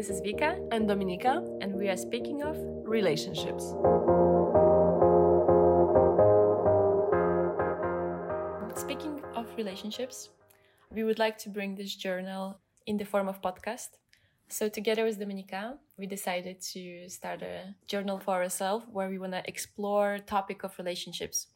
This is Vika and Dominika, and we are speaking of relationships. Speaking of relationships, we would like to bring this journal in the form of podcast. So together with Dominika, we decided to start a journal for ourselves where we want to explore topic of relationships.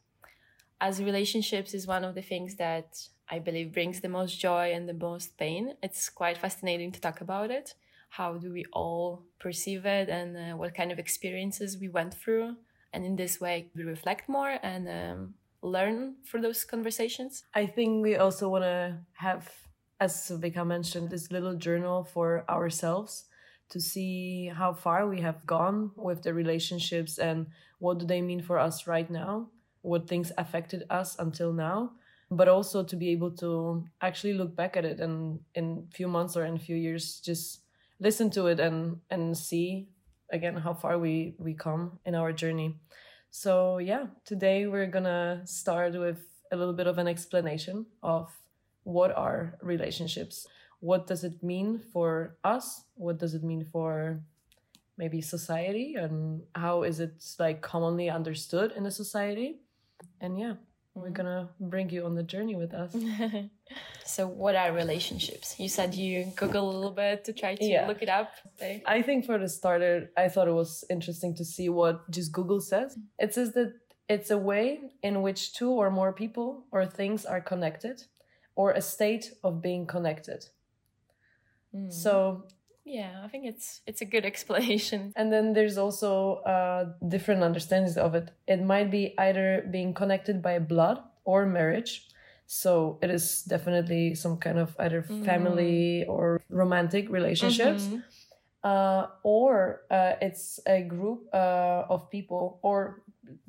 As relationships is one of the things that I believe brings the most joy and the most pain. It's quite fascinating to talk about it. How do we all perceive it and uh, what kind of experiences we went through? And in this way, we reflect more and um, learn through those conversations. I think we also want to have, as Vika mentioned, this little journal for ourselves to see how far we have gone with the relationships and what do they mean for us right now, what things affected us until now but also to be able to actually look back at it and in few months or in a few years just listen to it and and see again how far we we come in our journey. So yeah today we're gonna start with a little bit of an explanation of what are relationships. What does it mean for us? What does it mean for maybe society? And how is it like commonly understood in a society? And yeah we're gonna bring you on the journey with us. so, what are relationships? You said you Google a little bit to try to yeah. look it up. I think for the starter, I thought it was interesting to see what just Google says. It says that it's a way in which two or more people or things are connected, or a state of being connected. Mm. So yeah, I think it's it's a good explanation. And then there's also uh, different understandings of it. It might be either being connected by blood or marriage. So it is definitely some kind of either mm. family or romantic relationships. Mm-hmm. Uh, or uh, it's a group uh, of people or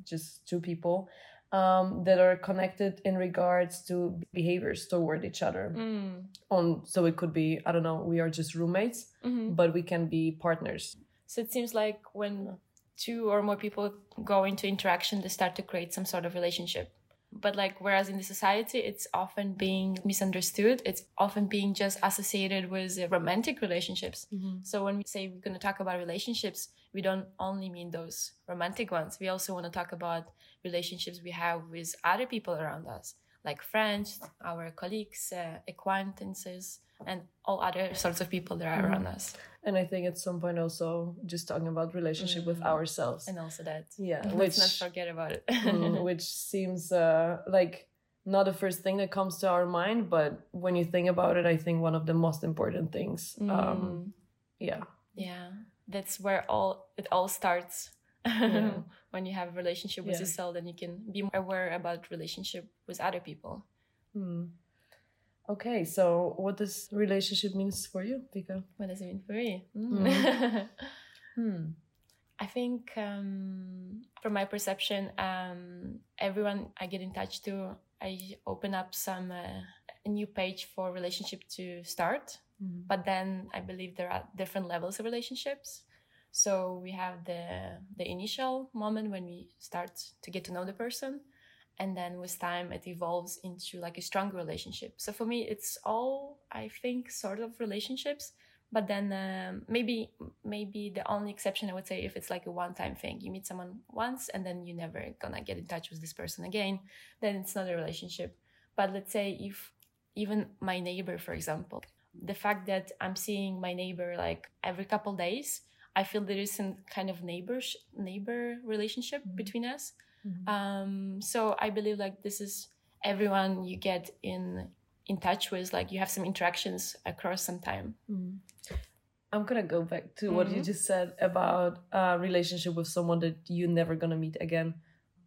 just two people um, that are connected in regards to behaviors toward each other. Mm. On so it could be I don't know we are just roommates, mm-hmm. but we can be partners. So it seems like when two or more people go into interaction, they start to create some sort of relationship but like whereas in the society it's often being misunderstood. It's often being just associated with romantic relationships. Mm-hmm. so when we say we're going to talk about relationships we don't only mean those romantic ones. We also want to talk about relationships we have with other people around us like friends our colleagues uh, acquaintances and all other sorts of people that are mm-hmm. around us and i think at some point also just talking about relationship mm-hmm. with ourselves and also that yeah let's which, not forget about it mm, which seems uh, like not the first thing that comes to our mind but when you think about it i think one of the most important things um, mm. um yeah yeah that's where all it all starts yeah. when you have a relationship with yeah. yourself then you can be more aware about relationship with other people mm. Okay, so what does relationship means for you, Vika? What does it mean for me? Mm. hmm. I think, um, from my perception, um, everyone I get in touch to, I open up some uh, a new page for relationship to start. Mm. But then I believe there are different levels of relationships. So we have the the initial moment when we start to get to know the person and then with time it evolves into like a stronger relationship. So for me it's all i think sort of relationships but then um, maybe maybe the only exception i would say if it's like a one time thing. You meet someone once and then you're never gonna get in touch with this person again then it's not a relationship. But let's say if even my neighbor for example the fact that i'm seeing my neighbor like every couple days i feel there is some kind of neighbor neighbor relationship mm-hmm. between us Mm-hmm. Um, so I believe like this is everyone you get in in touch with, like you have some interactions across some time. Mm-hmm. I'm gonna go back to what you mm-hmm. just said about a relationship with someone that you're never gonna meet again.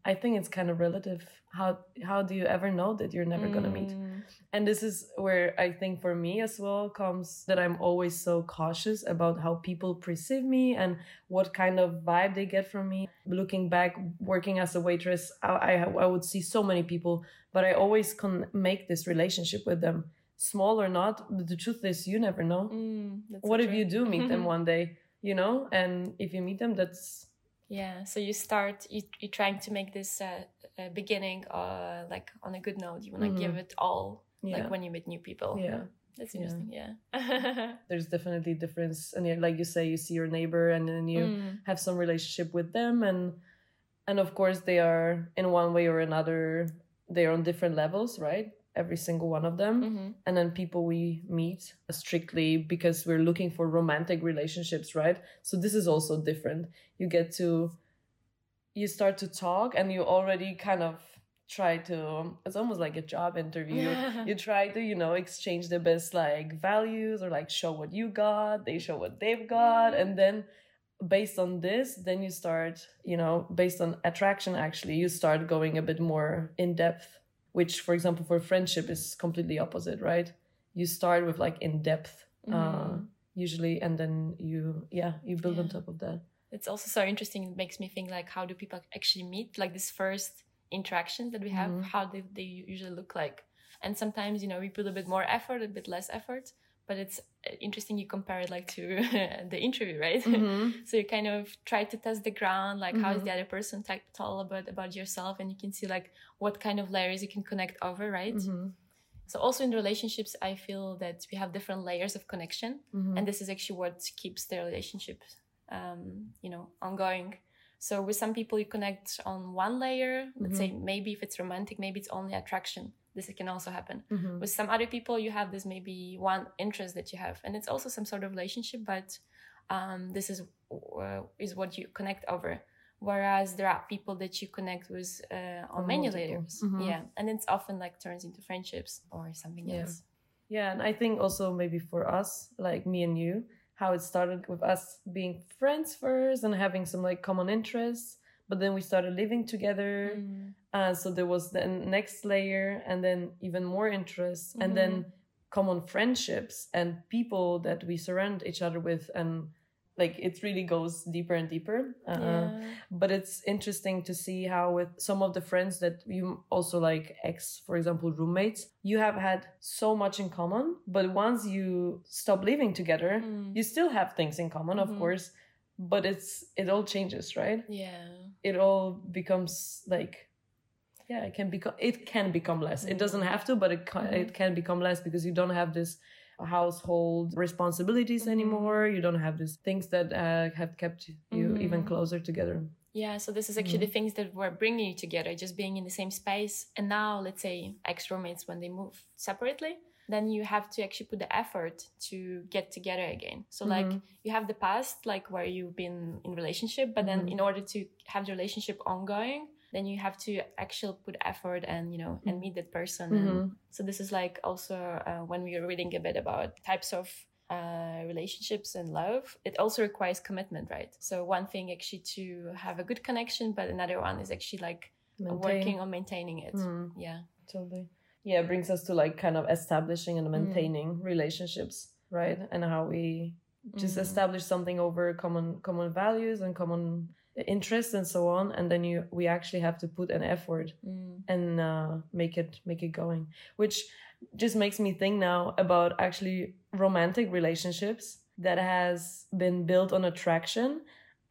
I think it's kind of relative. How how do you ever know that you're never gonna meet? Mm. And this is where i think for me as well comes that i'm always so cautious about how people perceive me and what kind of vibe they get from me. Looking back working as a waitress i, I, I would see so many people but i always can make this relationship with them. Small or not but the truth is you never know. Mm, what if you do meet them one day you know? And if you meet them that's yeah so you start you, you're trying to make this uh, uh, beginning uh, like on a good note you want to mm-hmm. give it all yeah. like when you meet new people yeah that's interesting. Yeah. yeah. There's definitely difference, and like you say, you see your neighbor, and then you mm. have some relationship with them, and and of course they are in one way or another they're on different levels, right? Every single one of them. Mm-hmm. And then people we meet strictly because we're looking for romantic relationships, right? So this is also different. You get to you start to talk and you already kind of try to it's almost like a job interview you try to you know exchange the best like values or like show what you got they show what they've got and then based on this then you start you know based on attraction actually you start going a bit more in depth which for example for friendship is completely opposite right you start with like in depth uh, mm-hmm. uh, usually and then you yeah you build yeah. on top of that it's also so interesting it makes me think like how do people actually meet like this first interactions that we have mm-hmm. how do they usually look like and sometimes you know we put a bit more effort a bit less effort but it's uh, interesting you compare it like to the interview right mm-hmm. so you kind of try to test the ground like mm-hmm. how is the mm-hmm. other person like tell about about yourself and you can see like what kind of layers you can connect over right mm-hmm. so also in relationships i feel that we have different layers of connection mm-hmm. and this is actually what keeps the relationship um, you know ongoing so with some people you connect on one layer let's say mm-hmm. maybe if it's romantic maybe it's only attraction this can also happen mm-hmm. with some other people you have this maybe one interest that you have and it's also some sort of relationship but um, this is uh, is what you connect over whereas there are people that you connect with uh, on many layers mm-hmm. yeah and it's often like turns into friendships or something yeah. else yeah and i think also maybe for us like me and you how it started with us being friends first and having some like common interests but then we started living together mm. uh, so there was the next layer and then even more interests mm-hmm. and then mm-hmm. common friendships and people that we surround each other with and like it really goes deeper and deeper uh, yeah. but it's interesting to see how with some of the friends that you also like ex for example roommates you have had so much in common but once you stop living together mm. you still have things in common mm-hmm. of course but it's it all changes right yeah it all becomes like yeah it can become it can become less mm-hmm. it doesn't have to but it can, mm-hmm. it can become less because you don't have this household responsibilities mm-hmm. anymore. You don't have these things that uh, have kept you mm-hmm. even closer together. Yeah, so this is actually mm-hmm. the things that were bringing you together, just being in the same space. And now, let's say ex roommates, when they move separately, then you have to actually put the effort to get together again. So, like, mm-hmm. you have the past, like where you've been in relationship, but then mm-hmm. in order to have the relationship ongoing, then you have to actually put effort and you know and mm-hmm. meet that person mm-hmm. so this is like also uh, when we are reading a bit about types of uh, relationships and love it also requires commitment right so one thing actually to have a good connection but another one is actually like Maintain. working on maintaining it mm. yeah totally yeah it brings us to like kind of establishing and mm. maintaining mm. relationships right and how we just mm. establish something over common common values and common interests and so on and then you we actually have to put an effort mm. and uh, make it make it going which just makes me think now about actually romantic relationships that has been built on attraction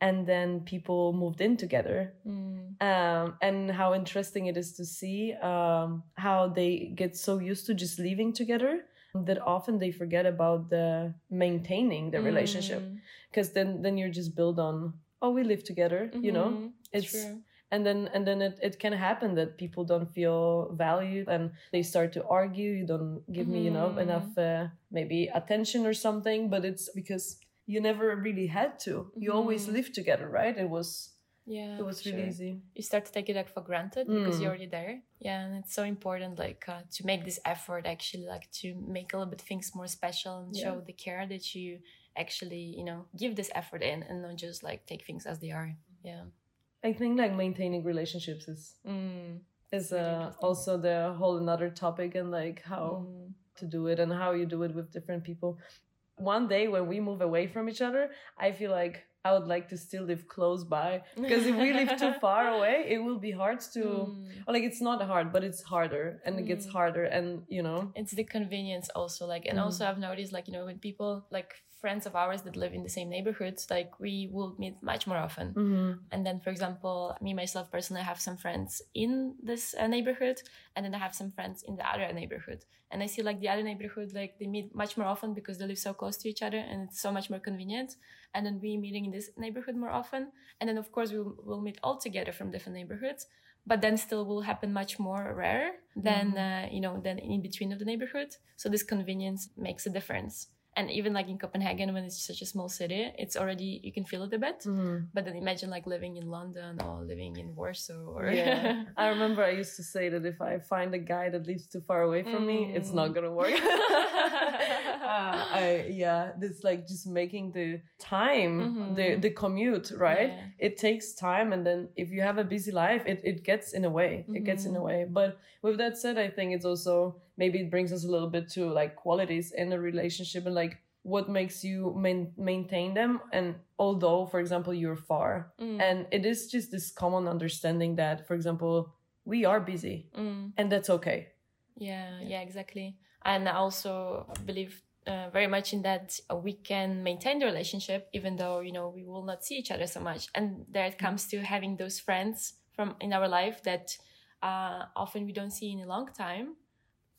and then people moved in together mm. um, and how interesting it is to see um, how they get so used to just living together that often they forget about the maintaining the relationship because mm. then then you're just built on oh we live together mm-hmm. you know mm-hmm. it's True. and then and then it, it can happen that people don't feel valued and they start to argue you don't give mm-hmm. me you know mm-hmm. enough uh, maybe attention or something but it's because you never really had to mm-hmm. you always mm-hmm. lived together right it was yeah it was really sure. easy you start to take it like for granted mm. because you're already there yeah and it's so important like uh, to make this effort actually like to make a little bit things more special and yeah. show the care that you actually you know give this effort in and not just like take things as they are yeah i think like maintaining relationships is mm, is uh, also the whole another topic and like how mm. to do it and how you do it with different people one day when we move away from each other i feel like I would like to still live close by because if we live too far away, it will be hard to Mm. or like it's not hard, but it's harder and it gets Mm. harder and you know. it's the convenience also like and Mhm. also i've noticed like you know when people like friends of ours that live in the same neighborhoods like we will meet much more often. Mm-hmm. and then for example me myself personally have some friends in this uh, neighborhood and then i have some friends in the other neighborhood. And i see like the other neighborhood like they meet much more often because they live so close to each other and it's so much more convenient. And then we meeting in this neighborhood more often. And then of course we'll, we'll meet all together from different neighborhoods but then still will happen much more rare than uh, you know than in between of the neighborhood. So this convenience makes a difference and even like in copenhagen when it's such a small city it's already you can feel it a bit Mm-hmm. but then imagine like living in London or living in Warsaw or Yeah, I remember I used to say that if I find a guy that lives too far away from me, it's not Mm. gonna work. Uh, I yeah, this like just making the time, the Mhm. the commute, right? Yeah. It takes time, and then if you have a busy life, it it gets in a way. It gets in a Mhm. way. But with that said, I think it's also maybe it brings us a little bit to like qualities in a relationship and like what makes you main, maintain them and although for example you're far Mm, and it is just this common understanding that for example we are busy mm, and that's okay yeah, yeah, exactly. And I also believe uh, very much in that we can maintain the relationship even though you know we will not see each other so much. And there it comes to having those friends from in our life that uh, often we don't see in a long time.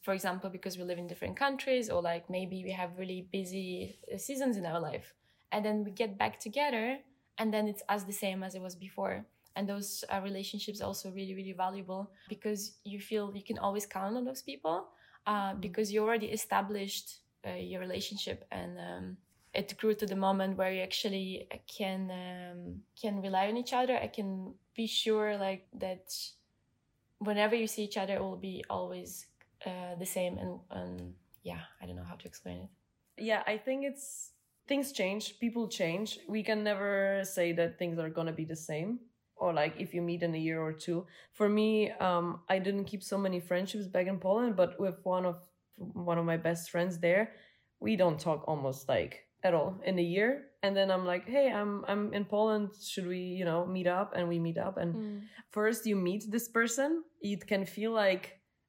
For example, because we live in different countries, or like maybe we have really busy uh, seasons in our life, and then we get back together, and then it's as the same as it was before. And those uh, relationships are also really, really valuable because you feel you can always count on those people uh, because you already established uh, your relationship and um, it grew to the moment where you actually uh, can um, can rely on each other. I can be sure like that whenever you see each other, it will be always uh, the same. And, and yeah, I don't know how to explain it. yeah i think it's things change people change. We can never say that things are gonna be the same or like if you meet in a year or two. For me um i didn't keep so many friendships back in poland but with one of one of my best friends there we don't talk almost like at all in a year. And then i'm like hey i'm i'm in poland. Should we you know meet up? And we meet up. And first you meet this person, it can feel like,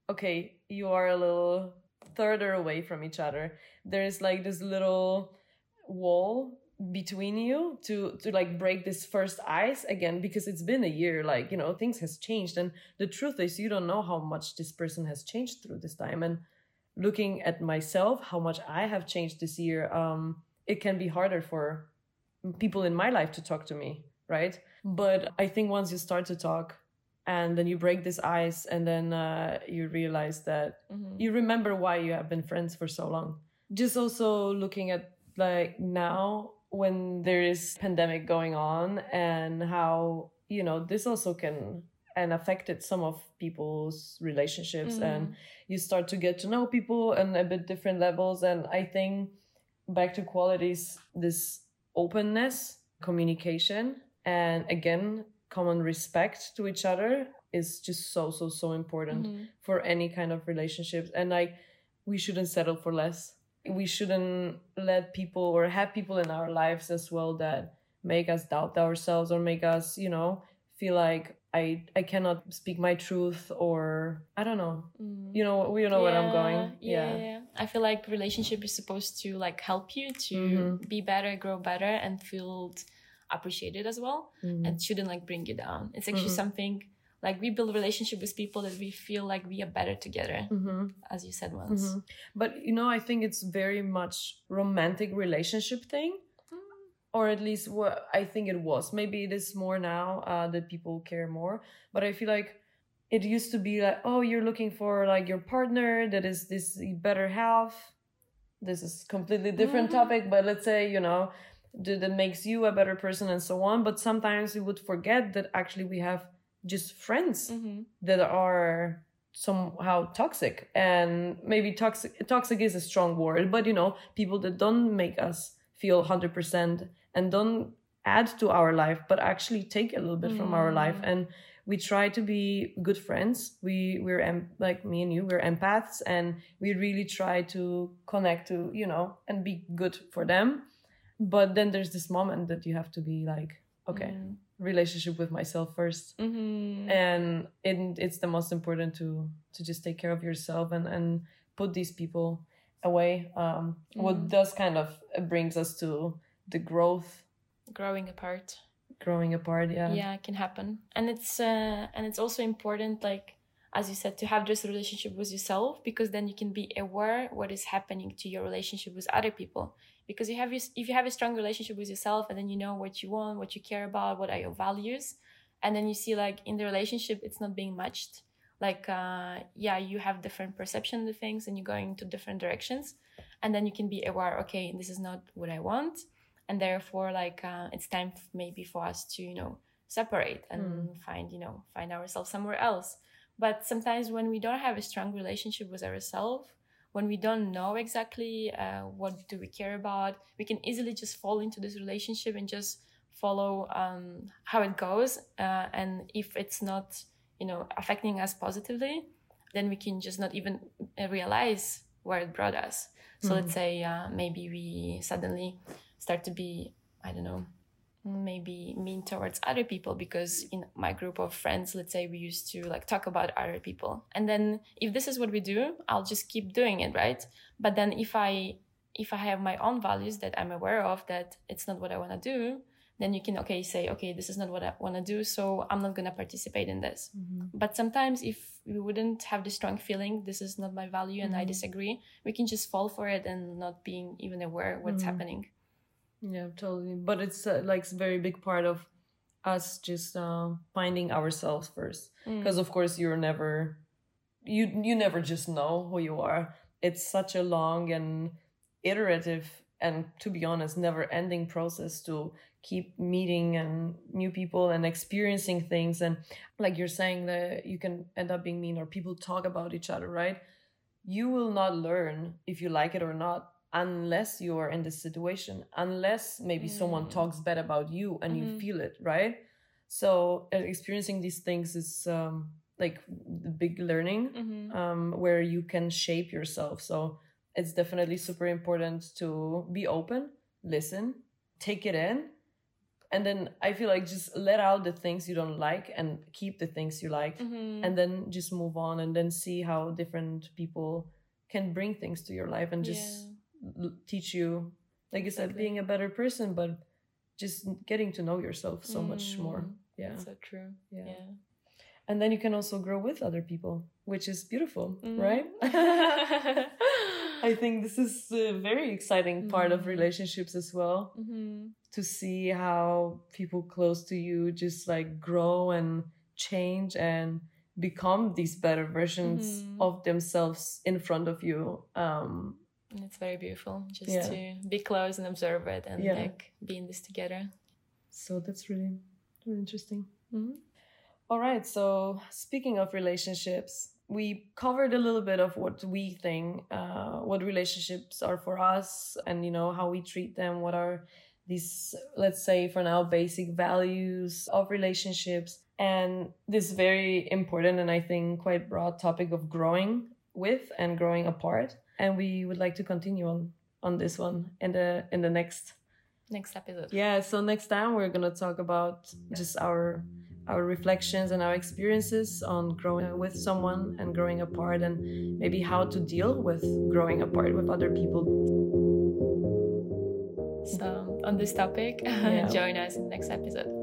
okay, you are a little further away from each other. There's like this little wall between you to to like break this first ice again because it's been a year like you know things has changed. And the truth is you don't know how much this person has changed through this time. And looking at myself how much i have changed this year um it can be harder for people in my life to talk to me right? But i think once you start to talk and then you break this ice and then uh, you realize that Mhm. you remember why you have been friends for so long. Just also looking at like now when there is pandemic going on and how you know this also can and affected some of people's relationships and you start to get to know people and a bit different levels. And i think back to qualities this openness communication and again common respect to each other is just so so so important Mhm. for any kind of relationships and like we shouldn't settle for less we shouldn't let people or have people in our lives as well that make us doubt ourselves or make us you know feel like i i cannot speak my truth or i don't know Mm. you know you know where i'm going Yeah, yeah. I feel like relationship is supposed to like help you to Mhm. be better, grow better, and feel appreciated as well. Mhm. And shouldn't like bring you down. It's actually Mhm. something like we build relationship with people that we feel like we are better together, Mhm. as you said once. Mhm. But you know, I think it's very much romantic relationship thing, or at least what I think it was. Maybe it is more now uh, that people care more. But I feel like it used to be like, oh, you're looking for like your partner that is this better half. This is completely different Mhm. topic, but let's say you know that, that makes you a better person and so on. But sometimes we would forget that actually we have just friends Mhm. that are somehow toxic and maybe toxic toxic is a strong word but you know people that don't make us feel 100% and don't add to our life but actually take a little bit from our life Mm. and we try to be good friends we we're em- like me and you we're empaths and we really try to connect to you know and be good for them but then there's this moment that you have to be like okay Mm. relationship with myself 1st Mhm. and it, it's the most important to to just take care of yourself and and put these people away um what Mm. does kind of brings us to the growth growing apart growing apart yeah yeah it can happen and it's uh, and it's also important like as you said to have this relationship with yourself because then you can be aware what is happening to your relationship with other people because you have this, if you have a strong relationship with yourself and then you know what you want what you care about what are your values and then you see like in the relationship it's not being matched like uh, yeah you have different perception of things and you're going to different directions and then you can be aware okay this is not what i want and therefore like uh, it's time maybe for us to you know separate and Mm. find you know find ourselves somewhere else but sometimes when we don't have a strong relationship with ourselves when we don't know exactly uh, what do we care about we can easily just fall into this relationship and just follow um, how it goes uh, and if it's not you know affecting us positively then we can just not even uh, realize where it brought us. So let's say uh, maybe we suddenly start to be i don't know maybe mean towards other people because in my group of friends let's say we used to like talk about other people and then if this is what we do i'll just keep doing it right but then if i if i have my own values that i'm aware of that it's not what i want to do then you can okay say okay this is not what i want to do so i'm not going to participate in this Mhm. but sometimes if we wouldn't have the strong feeling this is not my value and i Mhm. disagree we can just fall for it and not being even aware what's Mhm. happening Yeah, totally. But it's uh, like a very big part of us just uh, finding ourselves first. Mm. Because of course you're never, you you never just know who you are. It's such a long and iterative and to be honest, never ending process to keep meeting and new people and experiencing things. And like you're saying that you can end up being mean or people talk about each other, right? You will not learn if you like it or not unless you are in this situation unless maybe someone Mm. talks bad about you and you Mhm. feel it right so uh, experiencing these things is um, like the big learning Mhm. um, where you can shape yourself so it's definitely super important to be open listen take it in and then i feel like just let out the things you don't like and keep the things you like Mhm. and then just move on and then see how different people can bring things to your life and just l- teach you like you said being a better person but just getting to know yourself so much more Mm, yeah so true yeah. yeah and then you can also grow with other people which is beautiful Mm. right i think this is a very exciting part of Mm. relationships as well Mhm. to see how people close to you just like grow and change and become these better versions Mhm. of themselves in front of you um And it's very beautiful just Yeah. to be close and observe it and Yeah. like be in this together so that's really really interesting Mhm. all right so speaking of relationships we covered a little bit of what we think uh, what relationships are for us and you know how we treat them what are these let's say for now basic values of relationships and this very important and i think quite broad topic of growing with and growing apart and we would like to continue on on this one in the in the next. Next episode. Yeah so next time we're gonna talk about just our our reflections and our experiences on growing with someone and growing apart and maybe how to deal with growing apart with other people. So on this topic Yeah. join us in the next episode